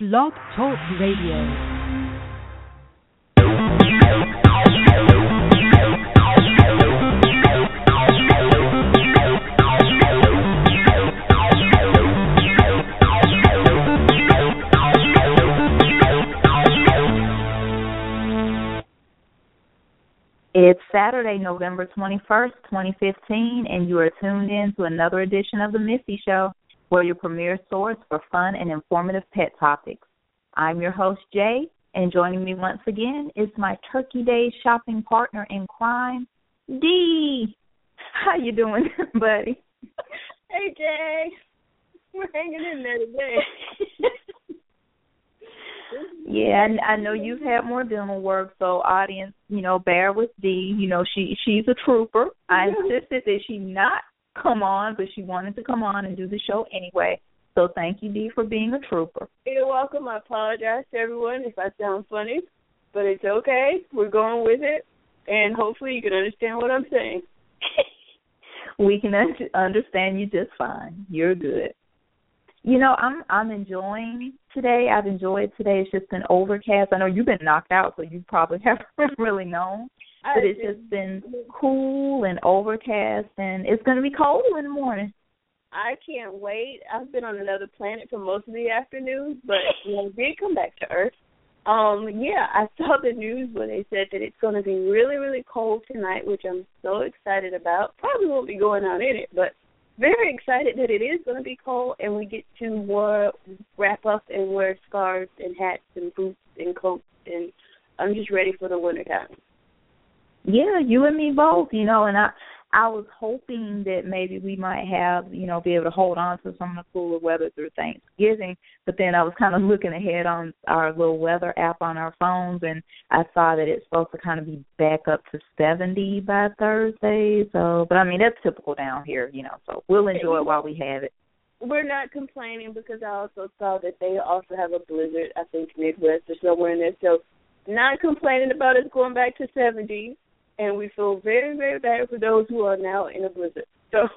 Blog Talk Radio. It's Saturday, November 21st, 2015, and you are tuned in to another edition of The Missy Show, where your premier source for fun and informative pet topics. I'm your host, Jay, and joining me once again is my Turkey Day shopping partner in crime, Dee. How you doing, buddy? Hey, Jay. We're hanging in there today. Yeah, I, I know you've had more dental work, so audience, you know, bear with Dee. You know, she she's a trooper. I insisted that she not come on, but she wanted to come on and do the show anyway. So thank you, Dee, for being a trooper. You're welcome. I apologize to everyone if I sound funny, but it's okay. We're going with it, and hopefully you can understand what I'm saying. we can un- understand you just fine. You're good. You know, I'm I'm enjoying today. I've enjoyed today. It's just been overcast. I know you've been knocked out, so you probably haven't really known. But it's just been cool and overcast, and it's going to be cold in the morning. I can't wait. I've been on another planet for most of the afternoon, but when I did come back to Earth, um, yeah, I saw the news when they said that it's going to be really, really cold tonight, which I'm so excited about. Probably won't be going out in it, but very excited that it is going to be cold and we get to wear, wrap up and wear scarves and hats and boots and coats and I'm just ready for the winter time. Yeah, you and me both, you know, and I I was hoping that maybe we might have, you know, be able to hold on to some of the cooler weather through Thanksgiving. But then I was kind of looking ahead on our little weather app on our phones, and I saw that it's supposed to kind of be back up to 70 by Thursday. So, but I mean, that's typical down here, you know, so we'll enjoy it while we have it. We're not complaining because I also saw that they also have a blizzard, I think Midwest or somewhere in there. So, not complaining about it going back to 70 and we feel very, very bad for those who are now in a blizzard. So.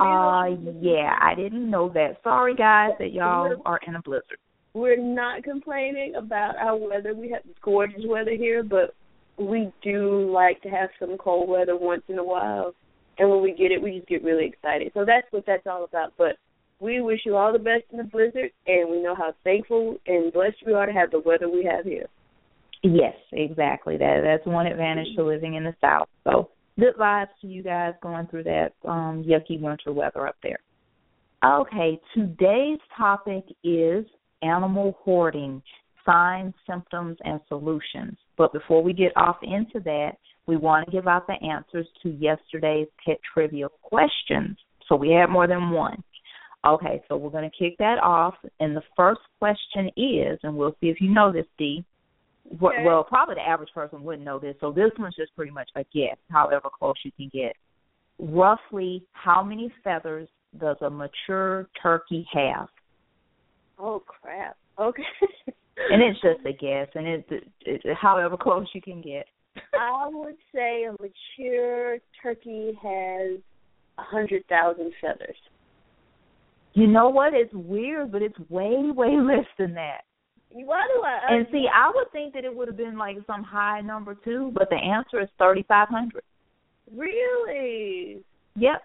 Uh yeah, I didn't know that. Sorry guys that y'all are in a blizzard. We're not complaining about our weather. We have gorgeous weather here, but we do like to have some cold weather once in a while. And when we get it, we just get really excited. So that's what that's all about. But we wish you all the best in the blizzard, and we know how thankful and blessed we are to have the weather we have here. Yes, exactly. That that's one advantage to living in the South. So good vibes to you guys going through that um yucky winter weather up there. Okay, today's topic is animal hoarding, signs, symptoms, and solutions. But before we get off into that, we want to give out the answers to yesterday's pet trivia questions. So we had more than one. Okay, so we're going to kick that off. And the first question is, and we'll see if you know this, Dee Okay. well, probably the average person wouldn't know this. So this one's just pretty much a guess, however close you can get. Roughly, how many feathers does a mature turkey have? Oh crap. Okay. And it's just a guess, and it's it, it, however close you can get. I would say a mature turkey has a hundred thousand feathers. You know what? It's weird, but it's way, way less than that. Why do I? And see, I would think that it would have been like some high number too, but the answer is thirty five hundred. Really? Yep.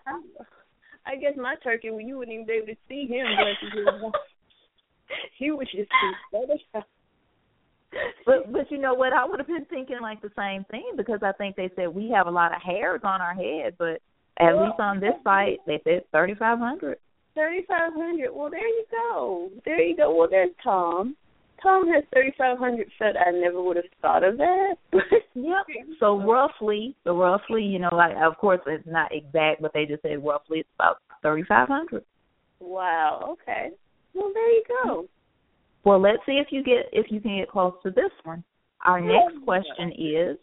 I guess my turkey, well, you wouldn't even be able to see him. But he would just feathers. But but you know what? I would have been thinking like the same thing because I think they said we have a lot of hairs on our head, but at least on this site they said thirty five hundred. Thirty five hundred. Well, there you go. There you go. Well, there's Tom. Tom has thirty five hundred feet. I never would have thought of that. Yep. So roughly, so roughly, you know, like of course it's not exact, but they just said roughly it's about thirty five hundred. wow. Okay. Well, there you go. Well, let's see if you get if you can get close to this one. Our next question is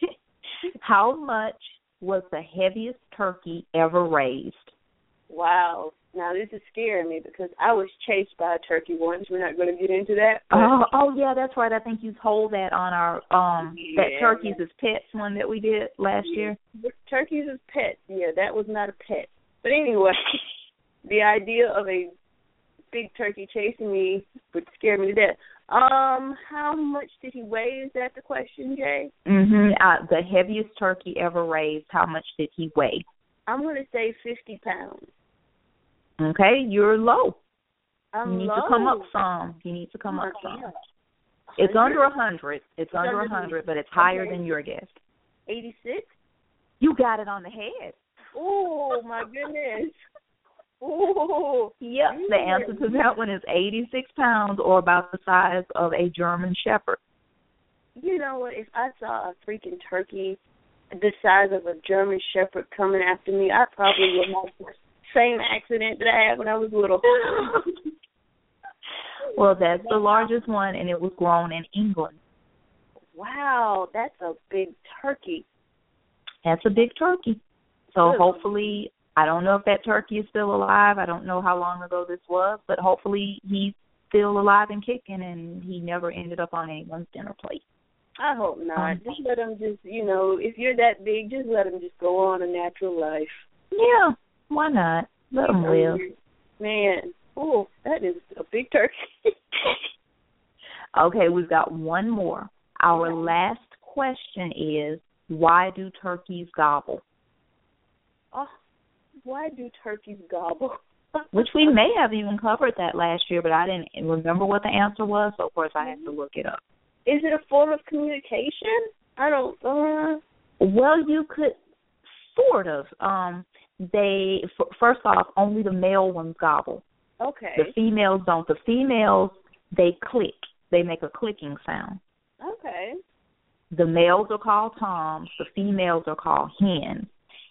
how much was the heaviest turkey ever raised? Wow. Now this is scaring me because I was chased by a turkey once. We're not going to get into that. Oh, oh yeah, that's right. I think you told that on our um Yeah. that turkeys as pets one that we did last year. Turkeys as pets. Yeah, that was not a pet. But anyway, the idea of a big turkey chasing me would scare me to death. Um, how much did he weigh? Is that the question, Jay? Mhm. Uh, the heaviest turkey ever raised. How much did he weigh? I'm going to say 50 pounds. Okay, you're low. I'm You need low. to come up some. You need to come Oh, up some. It's under a hundred. It's under a hundred, but it's higher than your guess. 86? You got it on the head. Oh, my goodness. Oh, Yep. The answer to that one is 86 pounds, or about the size of a German Shepherd. you know what? If I saw a freaking turkey the size of a German Shepherd coming after me, I probably would have the same accident that I had when I was little. Well, that's the largest one, and it was grown in England. wow, that's a big turkey. That's a big turkey. So Good. hopefully, I don't know if that turkey is still alive. I don't know how long ago this was, but hopefully he's still alive and kicking, and he never ended up on anyone's dinner plate. I hope not. Um, just let them just, you know, if you're that big, just let them just go on a natural life. Yeah, why not? Let them live. Man, oh, that is a big turkey. Okay, we've got one more. Our last question is why do turkeys gobble? oh, why do turkeys gobble? Which we may have even covered that last year, but I didn't remember what the answer was, so of course I had to look it up. Is it a form of communication? I don't. Uh, Well, you could sort of. Um, they f- first off, only the male ones gobble. okay. The females don't. The females they click. They make a clicking sound. Okay. The males are called toms. The females are called hens.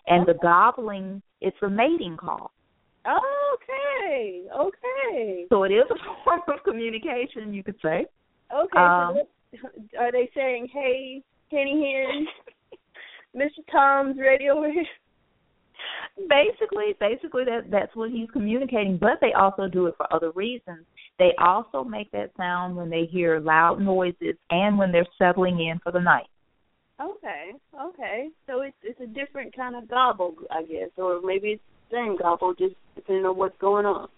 And the gobbling, it's a mating call. Okay. Okay. So it is a form of communication, you could say. Okay. Um, so are they saying, "Hey, Henny Hen, Mr. Tom's ready over here"? Basically, basically that that's what he's communicating. But they also do it for other reasons. They also make that sound when they hear loud noises and when they're settling in for the night. Okay. Okay. So it's it's a different kind of gobble, I guess, or maybe it's the same gobble, just depending on what's going on.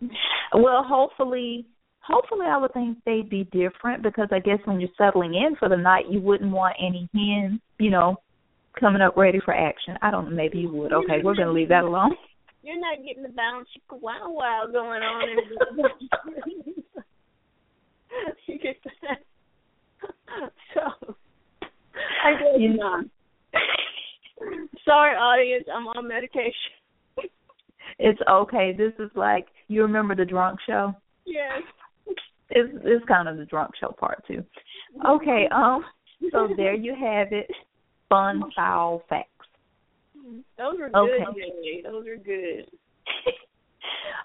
Well, hopefully, hopefully I would think they'd be different because I guess when you're settling in for the night, you wouldn't want any hens, you know, coming up ready for action. I don't know, maybe you would. Okay, we're going to leave that alone. You're not getting the bounce wow wow going on. In you get that? So, I guess You- not. Sorry, audience. I'm on medication. It's okay. This is like you remember the drunk show. Yes. It's it's kind of the drunk show part too. Okay, um, so there you have it. Fun foul facts. Those are Okay. good, Jay. Those are good.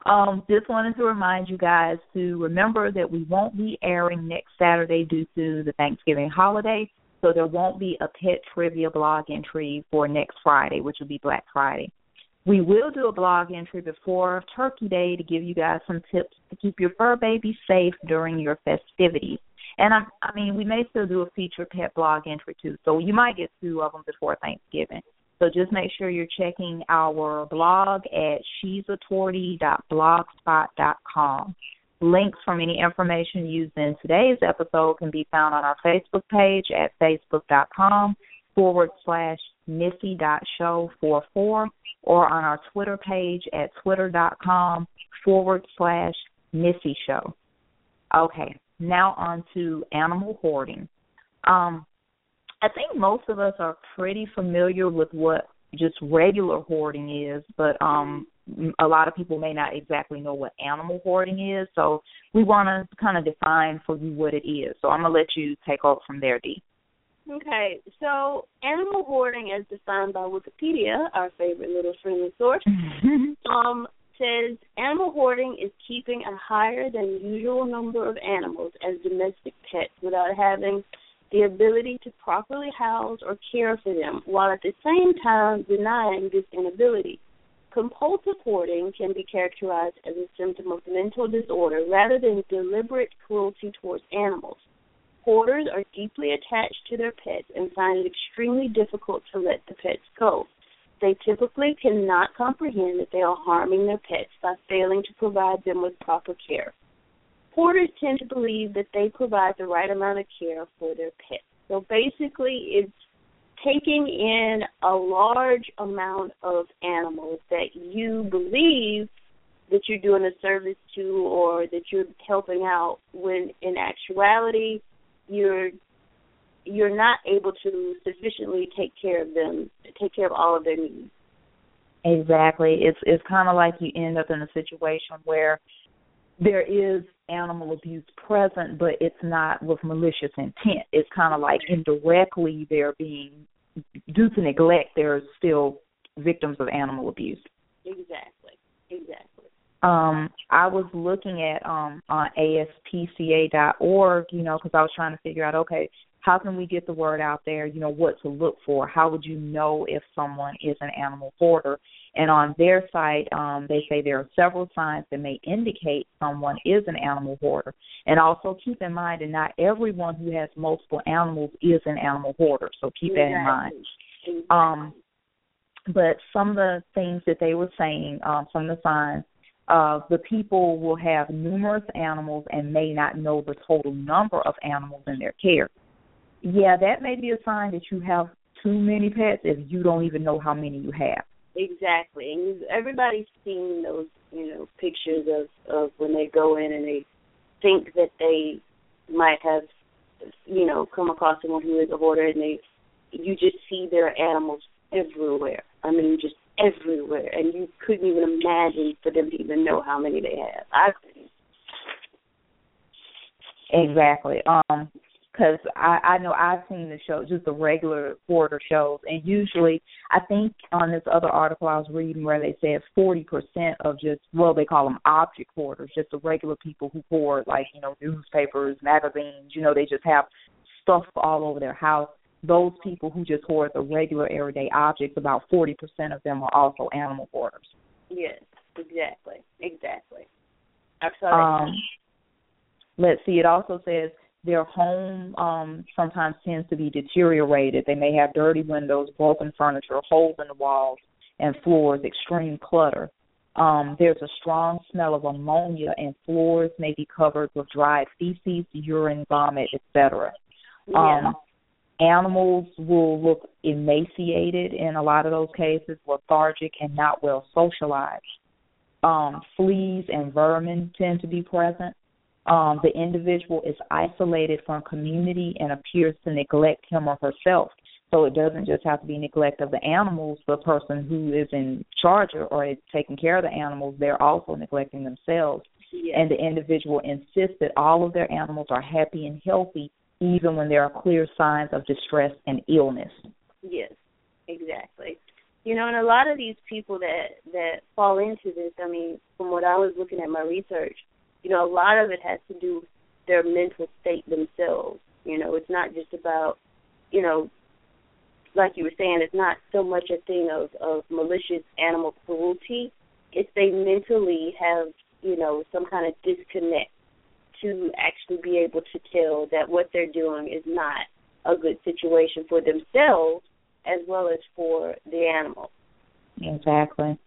Um, just wanted to remind you guys to remember that we won't be airing next Saturday due to the Thanksgiving holiday, so there won't be a pet trivia blog entry for next Friday, which will be Black Friday. We will do a blog entry before Turkey Day to give you guys some tips to keep your fur baby safe during your festivities. And I, I mean, we may still do a feature pet blog entry too, so you might get two of them before Thanksgiving. So just make sure you're checking our blog at she'satorty.blogspot.com. Links from any information used in today's episode can be found on our Facebook page at facebook.com forward slash missy.show44 or on our Twitter page at twitter.com forward slash missy show. Okay, now on to animal hoarding. Um, I think most of us are pretty familiar with what just regular hoarding is, but um a lot of people may not exactly know what animal hoarding is. So we want to kind of define for you what it is. So I'm gonna let you take over from there, Dee. Okay, so animal hoarding, as defined by Wikipedia, our favorite little friendly source, um, says animal hoarding is keeping a higher than usual number of animals as domestic pets without having the ability to properly house or care for them, while at the same time denying this inability. Compulsive hoarding can be characterized as a symptom of mental disorder rather than deliberate cruelty towards animals. Hoarders are deeply attached to their pets and find it extremely difficult to let the pets go. They typically cannot comprehend that they are harming their pets by failing to provide them with proper care. Hoarders tend to believe that they provide the right amount of care for their pets. So basically, it's taking in a large amount of animals that you believe that you're doing a service to or that you're helping out when in actuality you're you're not able to sufficiently take care of them take care of all of their needs exactly it's it's kind of like you end up in a situation where there is animal abuse present, but it's not with malicious intent. It's kind of like indirectly they're being, due to neglect, they're still victims of animal abuse. Exactly. Exactly. Um, I was looking at um on aspca.org, you know, because I was trying to figure out, okay, how can we get the word out there? You know, what to look for? How would you know if someone is an animal hoarder? And on their site, um, they say there are several signs that may indicate someone is an animal hoarder. And also keep in mind that not everyone who has multiple animals is an animal hoarder. So keep exactly. that in mind. Exactly. Um, but some of the things that they were saying, um, some of the signs, uh, the people will have numerous animals and may not know the total number of animals in their care. Yeah, that may be a sign that you have too many pets if you don't even know how many you have. Exactly, and everybody's seen those, you know, pictures of of when they go in and they think that they might have, you know, come across someone who is a hoarder, and they, you just see their animals everywhere. I mean, just everywhere, and you couldn't even imagine for them to even know how many they have. I Exactly. Um, because I, I know I've seen the show, just the regular hoarder shows, and usually I think on this other article I was reading where they said forty percent of just well they call them object hoarders, just the regular people who hoard like you know newspapers, magazines, you know they just have stuff all over their house. Those people who just hoard the regular everyday objects, about forty percent of them are also animal hoarders. Yes, exactly, exactly. Absolutely. Um, let's see. It also says their home um sometimes tends to be deteriorated. They may have dirty windows, broken furniture, holes in the walls and floors, extreme clutter. Um, there's a strong smell of ammonia and floors may be covered with dried feces, urine, vomit, etc. Yeah. Um, animals will look emaciated in a lot of those cases, lethargic and not well socialized. Um, fleas and vermin tend to be present um, the individual is isolated from community and appears to neglect him or herself. So it doesn't just have to be neglect of the animals. The person who is in charge or is taking care of the animals, they're also neglecting themselves. Yes. And the individual insists that all of their animals are happy and healthy, even when there are clear signs of distress and illness. Yes, exactly. You know, and a lot of these people that that fall into this, I mean, from what I was looking at my research, you know, a lot of it has to do with their mental state themselves. You know, it's not just about, you know, like you were saying, it's not so much a thing of of malicious animal cruelty. It's they mentally have, you know, some kind of disconnect to actually be able to tell that what they're doing is not a good situation for themselves as well as for the animal. Exactly.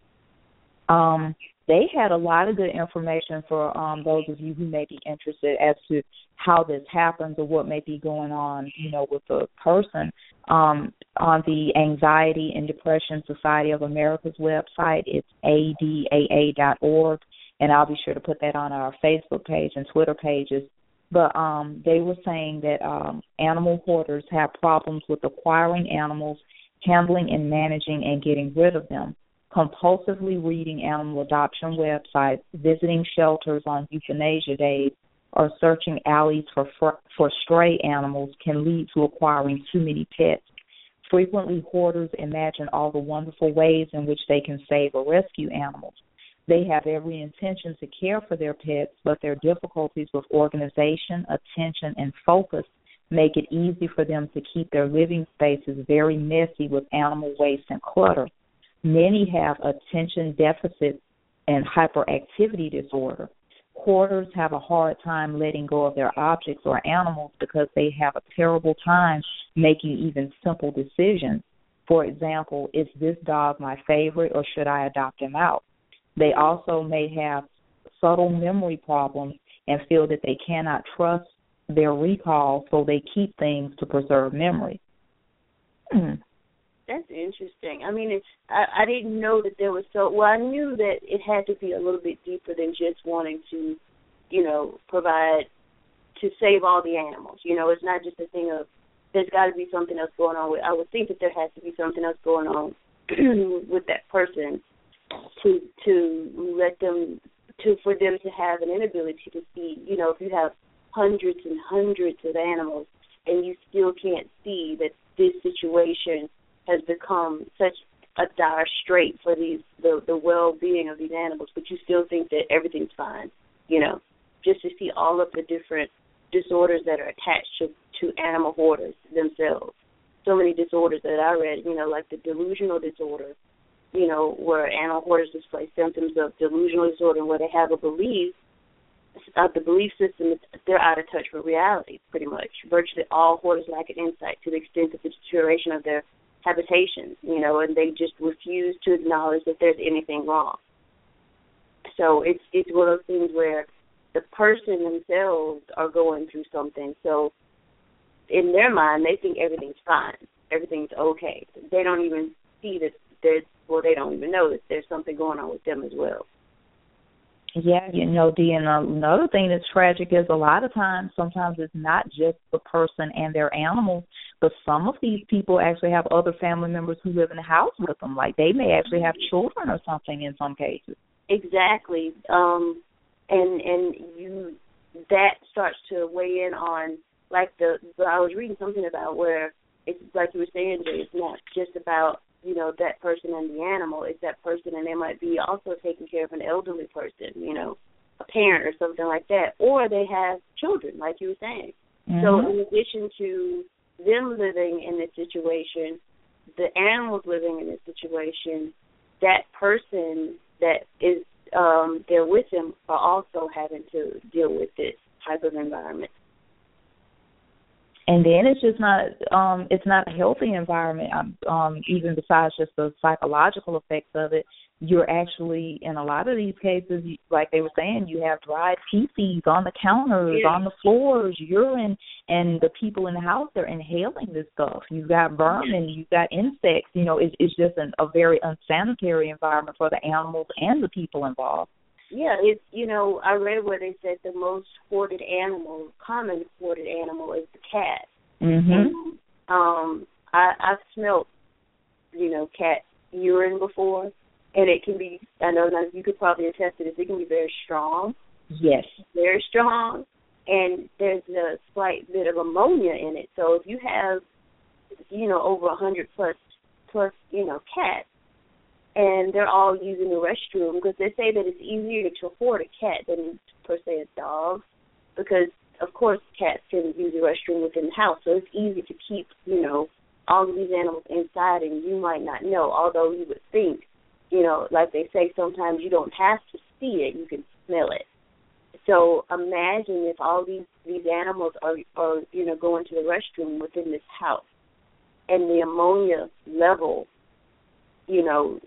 Um, they had a lot of good information for um, those of you who may be interested as to how this happens or what may be going on, you know, with the person. Um, on the Anxiety and Depression Society of America's website, it's adaa.org, and I'll be sure to put that on our Facebook page and Twitter pages. But um, they were saying that um, animal hoarders have problems with acquiring animals, handling and managing and getting rid of them compulsively reading animal adoption websites, visiting shelters on euthanasia days, or searching alleys for for stray animals can lead to acquiring too many pets. Frequently, hoarders imagine all the wonderful ways in which they can save or rescue animals. They have every intention to care for their pets, but their difficulties with organization, attention, and focus make it easy for them to keep their living spaces very messy with animal waste and clutter. Many have attention deficit and hyperactivity disorder. Hoarders have a hard time letting go of their objects or animals because they have a terrible time making even simple decisions. For example, is this dog my favorite or should I adopt him out? They also may have subtle memory problems and feel that they cannot trust their recall, so they keep things to preserve memory. That's interesting. I mean, it's I, I didn't know that there was so. Well, I knew that it had to be a little bit deeper than just wanting to, you know, provide to save all the animals. You know, it's not just a thing of there's got to be something else going on with. I would think that there has to be something else going on with that person to to let them to for them to have an inability to see. You know, if you have hundreds and hundreds of animals and you still can't see that this situation has become such a dire strait for these the the well being of these animals, but you still think that everything's fine, you know. Just to see all of the different disorders that are attached to, to animal hoarders themselves. So many disorders that I read, you know, like the delusional disorder, you know, where animal hoarders display symptoms of delusional disorder where they have a belief uh, the belief system they're out of touch with reality pretty much virtually all hoarders lack an insight to the extent of the deterioration of their habitations you know and they just refuse to acknowledge that there's anything wrong. So it's it's one of those things where the person themselves are going through something. So in their mind they think everything's fine. Everything's okay. They don't even see that there's well they don't even know that there's something going on with them as well yeah, you know, Dee, and another thing that's tragic is a lot of times, sometimes it's not just the person and their animals, but some of these people actually have other family members who live in the house with them. Like they may actually have children or something in some cases. Exactly. Um and and you that starts to weigh in on like the I was reading something about where it's like you were saying, Jay, it's not just about you know that person and the animal is that person and they might be also taking care of an elderly person you know a parent or something like that or they have children like you were saying mm-hmm. so in addition to them living in this situation the animals living in this situation that person that is um there with them are also having to deal with this type of environment and then it's just not um it's not a healthy environment. Um, um even besides just the psychological effects of it you're actually in a lot of these cases like they were saying you have dried feces on the counters yeah. on the floors urine and the people in the house they're inhaling this stuff. You've got vermin you've got insects you know it's it's just an, a very unsanitary environment for the animals and the people involved yeah, it's you know I read where they said the most hoarded animal, common hoarded animal, is the cat. Mhm. And, um, I I've smelt, you know, cat urine before, and it can be. I know now you could probably attest to this. It can be very strong. Yes. Very strong, and there's a slight bit of ammonia in it. So if you have, you know, over a hundred plus plus, you know, cats and they're all using the restroom because they say that it's easier to afford a cat than per se a dog because of course cats can use the restroom within the house so it's easy to keep you know all of these animals inside and you might not know although you would think you know like they say sometimes you don't have to see it you can smell it. So imagine if all these these animals are are you know going to the restroom within this house and the ammonia level you know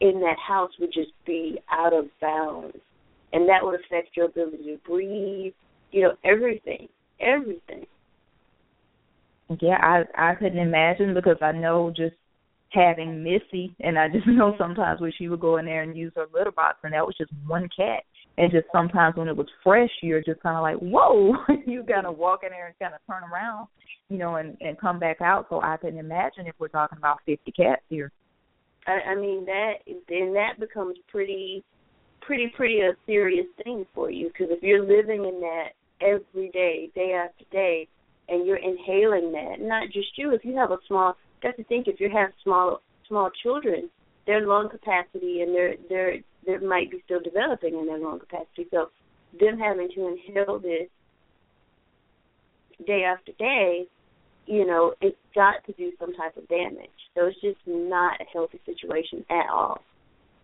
in that house would just be out of bounds. And that would affect your ability to breathe, you know, everything. Everything. Yeah, I I couldn't imagine because I know just having Missy and I just know sometimes when she would go in there and use her litter box and that was just one cat. And just sometimes when it was fresh you're just kinda like, Whoa you kinda walk in there and kinda turn around, you know, and, and come back out. So I couldn't imagine if we're talking about fifty cats here. I, I mean that then that becomes pretty, pretty, pretty a serious thing for you because if you're living in that every day, day after day, and you're inhaling that, not just you. If you have a small, have to think if you have small small children, their lung capacity and their their that might be still developing in their lung capacity. So them having to inhale this day after day, you know, it's got to do some type of damage. So it's just not a healthy situation at all.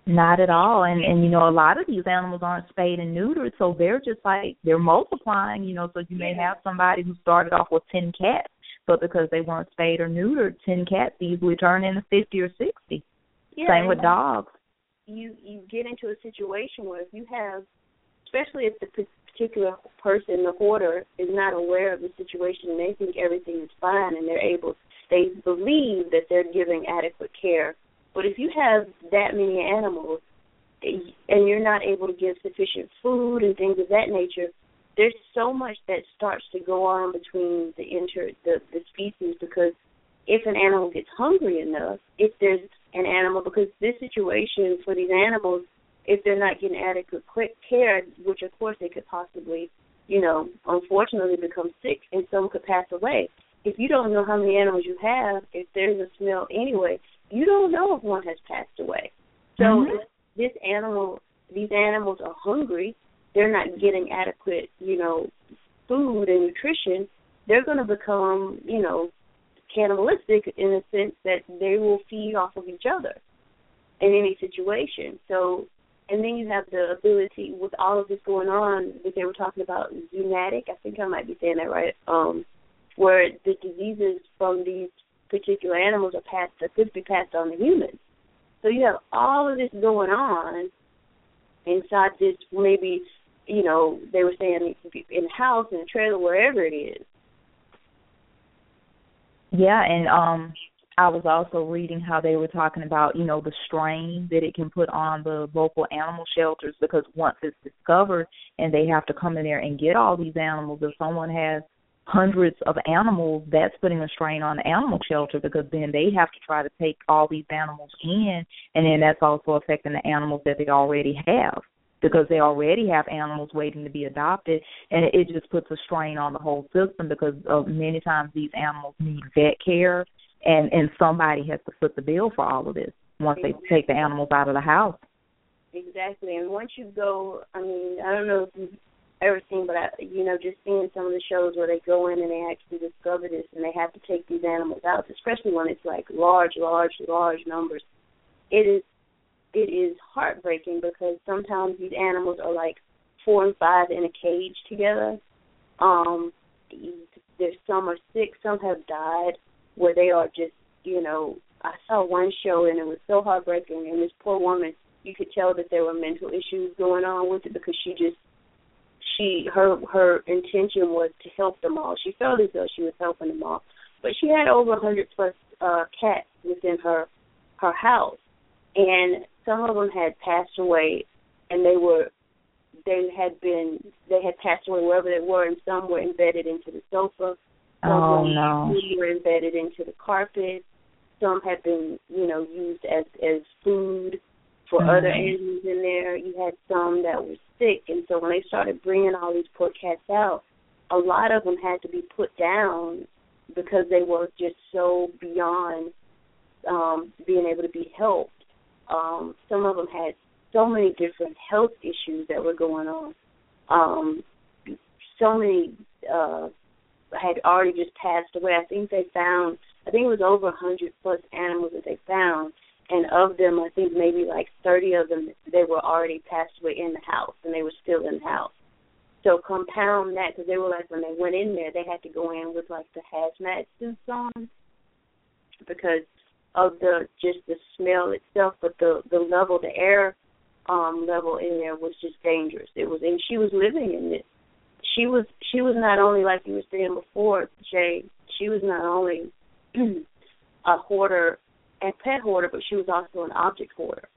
Not at all. And and you know, a lot of these animals aren't spayed and neutered, so they're just like they're multiplying, you know, so you may have somebody who started off with ten cats, but because they weren't spayed or neutered, ten cats easily turn into fifty or sixty. Yeah, Same with dogs. You you get into a situation where if you have especially if the particular person, the hoarder, is not aware of the situation and they think everything is fine and they're able, they believe that they're giving adequate care. But if you have that many animals and you're not able to give sufficient food and things of that nature, there's so much that starts to go on between the inter the, the species because if an animal gets hungry enough, if there's an animal because this situation for these animals if they're not getting adequate quick care, which of course they could possibly, you know, unfortunately become sick and some could pass away. If you don't know how many animals you have, if there's a smell anyway, you don't know if one has passed away. So mm-hmm. if this animal, these animals are hungry, they're not getting adequate, you know, food and nutrition, they're going to become, you know, cannibalistic in the sense that they will feed off of each other in any situation. So and then you have the ability with all of this going on that they were talking about zoonotic. I think I might be saying that right. Um, where the diseases from these particular animals are passed that could be passed on to humans. So you have all of this going on inside this maybe you know they were saying in a house in a trailer wherever it is. Yeah, and um I was also reading how they were talking about, you know, the strain that it can put on the local animal shelters because once it's discovered and they have to come in there and get all these animals, if someone has hundreds of animals, that's putting a strain on the animal shelter because then they have to try to take all these animals in and then that's also affecting the animals that they already have because they already have animals waiting to be adopted and it just puts a strain on the whole system because uh, many times these animals need vet care and and somebody has to foot the bill for all of this once they take the animals out of the house. Exactly, and once you go, I mean, I don't know if ever seen, but I, you know, just seeing some of the shows where they go in and they actually discover this, and they have to take these animals out, especially when it's like large, large, large numbers. It is, it is heartbreaking because sometimes these animals are like four and five in a cage together. Um, there's some are sick, some have died where they are just, you know, I saw one show and it was so heartbreaking and this poor woman, you could tell that there were mental issues going on with it because she just she her her intention was to help them all. She felt as though she was helping them all. But she had over a hundred plus uh cats within her her house. And some of them had passed away and they were they had been they had passed away wherever they were and some were embedded into the sofa Oh no. Some Were embedded into the carpet. Some have been, you know, used as as food for mm-hmm. other animals in there. You had some that were sick, and so when they started bringing all these poor cats out, a lot of them had to be put down because they were just so beyond um being able to be helped. Um some of them had so many different health issues that were going on. Um so many uh had already just passed away. I think they found, I think it was over a hundred plus animals that they found, and of them, I think maybe like thirty of them they were already passed away in the house, and they were still in the house. So compound that because they were like when they went in there, they had to go in with like the hazmat suits on because of the just the smell itself, but the the level, the air um level in there was just dangerous. It was, and she was living in it she was she was not only like you were saying before, Jay. She was not only a hoarder and pet hoarder, but she was also an object hoarder.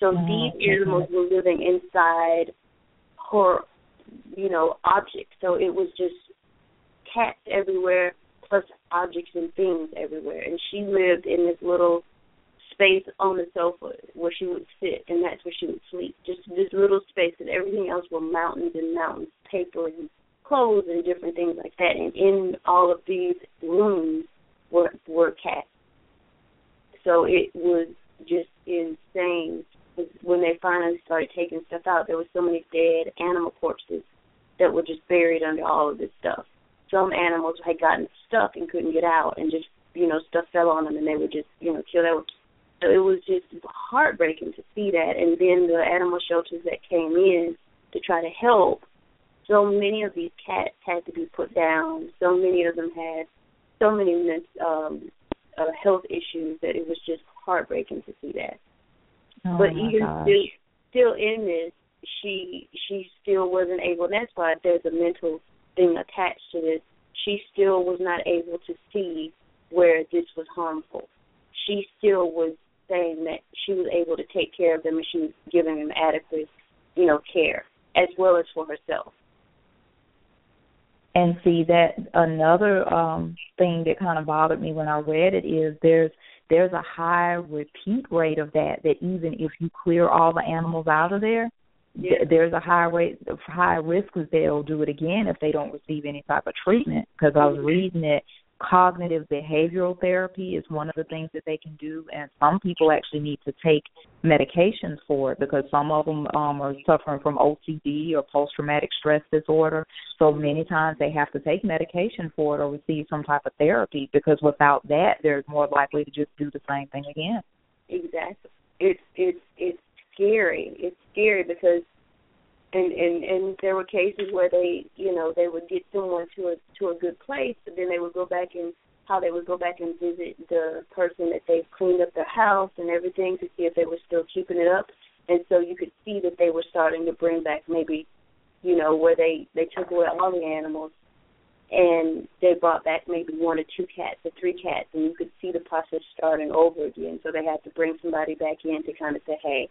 So oh, these animals were living inside her, you know, objects. So it was just cats everywhere, plus objects and things everywhere. And she lived in this little space on the sofa where she would sit, and that's where she would sleep. Just this little space, and everything else were mountains and mountains, paper and clothes and different things like that. And in all of these rooms were were cats. So it was just insane when they finally started taking stuff out, there was so many dead animal corpses that were just buried under all of this stuff. Some animals had gotten stuck and couldn't get out, and just you know stuff fell on them, and they would just you know kill. That so it was just heartbreaking to see that. And then the animal shelters that came in to try to help, so many of these cats had to be put down. So many of them had so many um, uh, health issues that it was just heartbreaking to see that. Oh but even gosh. still, still in this, she she still wasn't able. And that's why there's a mental thing attached to this. She still was not able to see where this was harmful. She still was saying that she was able to take care of them and she was giving them adequate, you know, care as well as for herself. And see that another um thing that kind of bothered me when I read it is there's there's a high repeat rate of that that even if you clear all the animals out of there, Yeah. th- there's a high rate of high risk that they'll do it again if they don't receive any type of treatment. Because I was reading that cognitive behavioral therapy is one of the things that they can do, and some people actually need to take medications for it because some of them um, are suffering from OCD or post traumatic stress disorder. So many times they have to take medication for it or receive some type of therapy because without that, they're more likely to just do the same thing again. Exactly. It's it's it's scary. It's scary because and and and there were cases where they you know they would get someone to a to a good place, but then they would go back and how they would go back and visit the person that they cleaned up their house and everything to see if they were still keeping it up, and so you could see that they were starting to bring back maybe you know where they they took away all the animals and they brought back maybe one or two cats or three cats and you could see the process starting over again. So they had to bring somebody back in to kind of say hey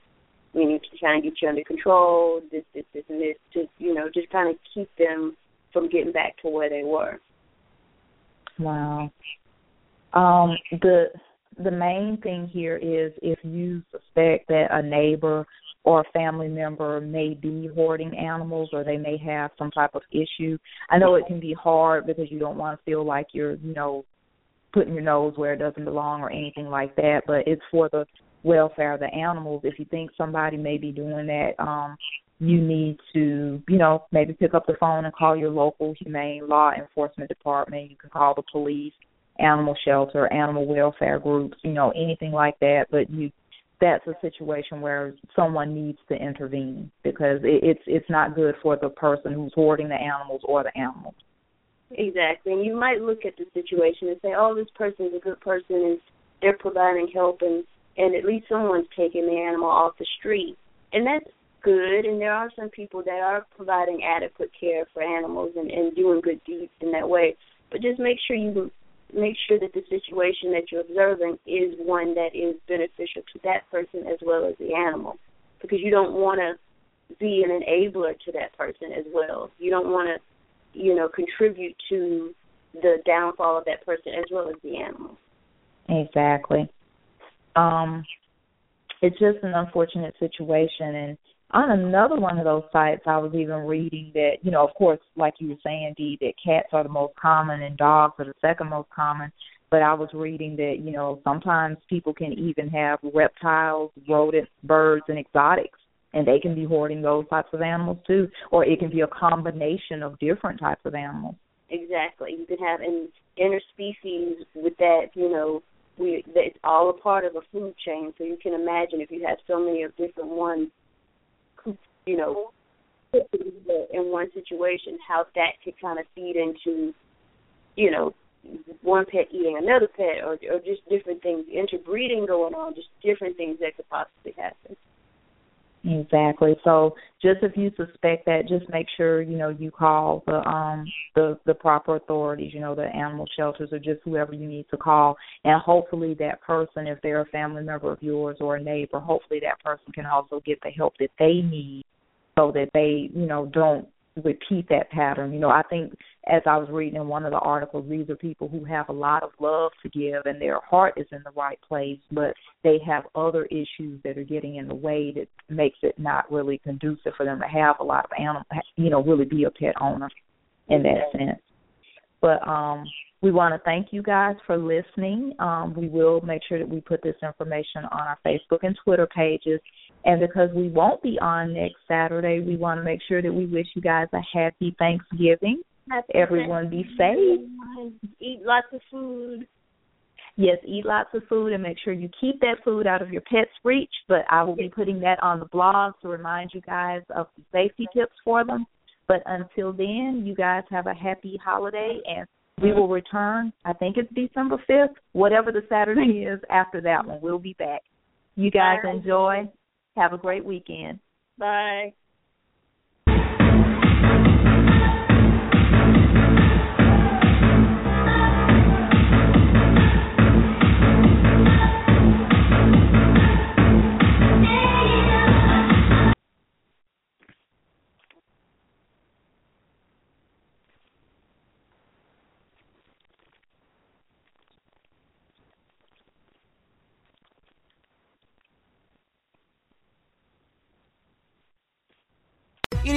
we need to kind of get you under control, this, this, this, and this, to you know, just kind of keep them from getting back to where they were. Wow. Um, the the main thing here is if you suspect that a neighbor or a family member may be hoarding animals or they may have some type of issue. I know it can be hard because you don't want to feel like you're, you know, putting your nose where it doesn't belong or anything like that, but it's for the welfare of the animals. If you think somebody may be doing that, um, you need to, you know, maybe pick up the phone and call your local humane law enforcement department. You can call the police, animal shelter, animal welfare groups, you know, anything like that. But you, that's a situation where someone needs to intervene because it, it's it's not good for the person who's hoarding the animals or the animals. Exactly. And you might look at the situation and say, Oh, this person's a good person and they're providing help and and at least someone's taking the animal off the street. And that's good and there are some people that are providing adequate care for animals and, and doing good deeds in that way. But just make sure you make sure that the situation that you're observing is one that is beneficial to that person as well as the animal. Because you don't want to be an enabler to that person as well. You don't want to, you know, contribute to the downfall of that person as well as the animal. Exactly. Um, it's just an unfortunate situation and on another one of those sites I was even reading that, you know, of course, like you were saying, Dee, that cats are the most common and dogs are the second most common. But I was reading that, you know, sometimes people can even have reptiles, rodents, birds and exotics and they can be hoarding those types of animals too. Or it can be a combination of different types of animals. Exactly. You can have an interspecies with that, you know, we it's all a part of a food chain. So you can imagine if you have so many of different ones you know, in one situation, how that could kind of feed into, you know, one pet eating another pet, or or just different things, interbreeding going on, just different things that could possibly happen. Exactly. So just if you suspect that, just make sure you know you call the um the the proper authorities, you know the animal shelters or just whoever you need to call, and hopefully that person, if they're a family member of yours or a neighbor, hopefully that person can also get the help that they need, so that they you know don't repeat that pattern. You know, I think as I was reading in one of the articles, these are people who have a lot of love to give and their heart is in the right place, but they have other issues that are getting in the way that makes it not really conducive for them to have a lot of animal, you know, really be a pet owner in that sense. But um we want to thank you guys for listening. Um, we will make sure that we put this information on our Facebook and Twitter pages And because we won't be on next Saturday, we want to make sure that we wish you guys a happy Thanksgiving. Happy Everyone be safe. Eat lots of food. Yes, eat lots of food and make sure you keep that food out of your pet's reach. But I will be putting that on the blog to remind you guys of the safety tips for them. But until then, you guys have a happy holiday and we will return. I think it's December 5th, whatever the Saturday is after that one. We'll be back. You guys Bye. enjoy. Have a great weekend. Bye.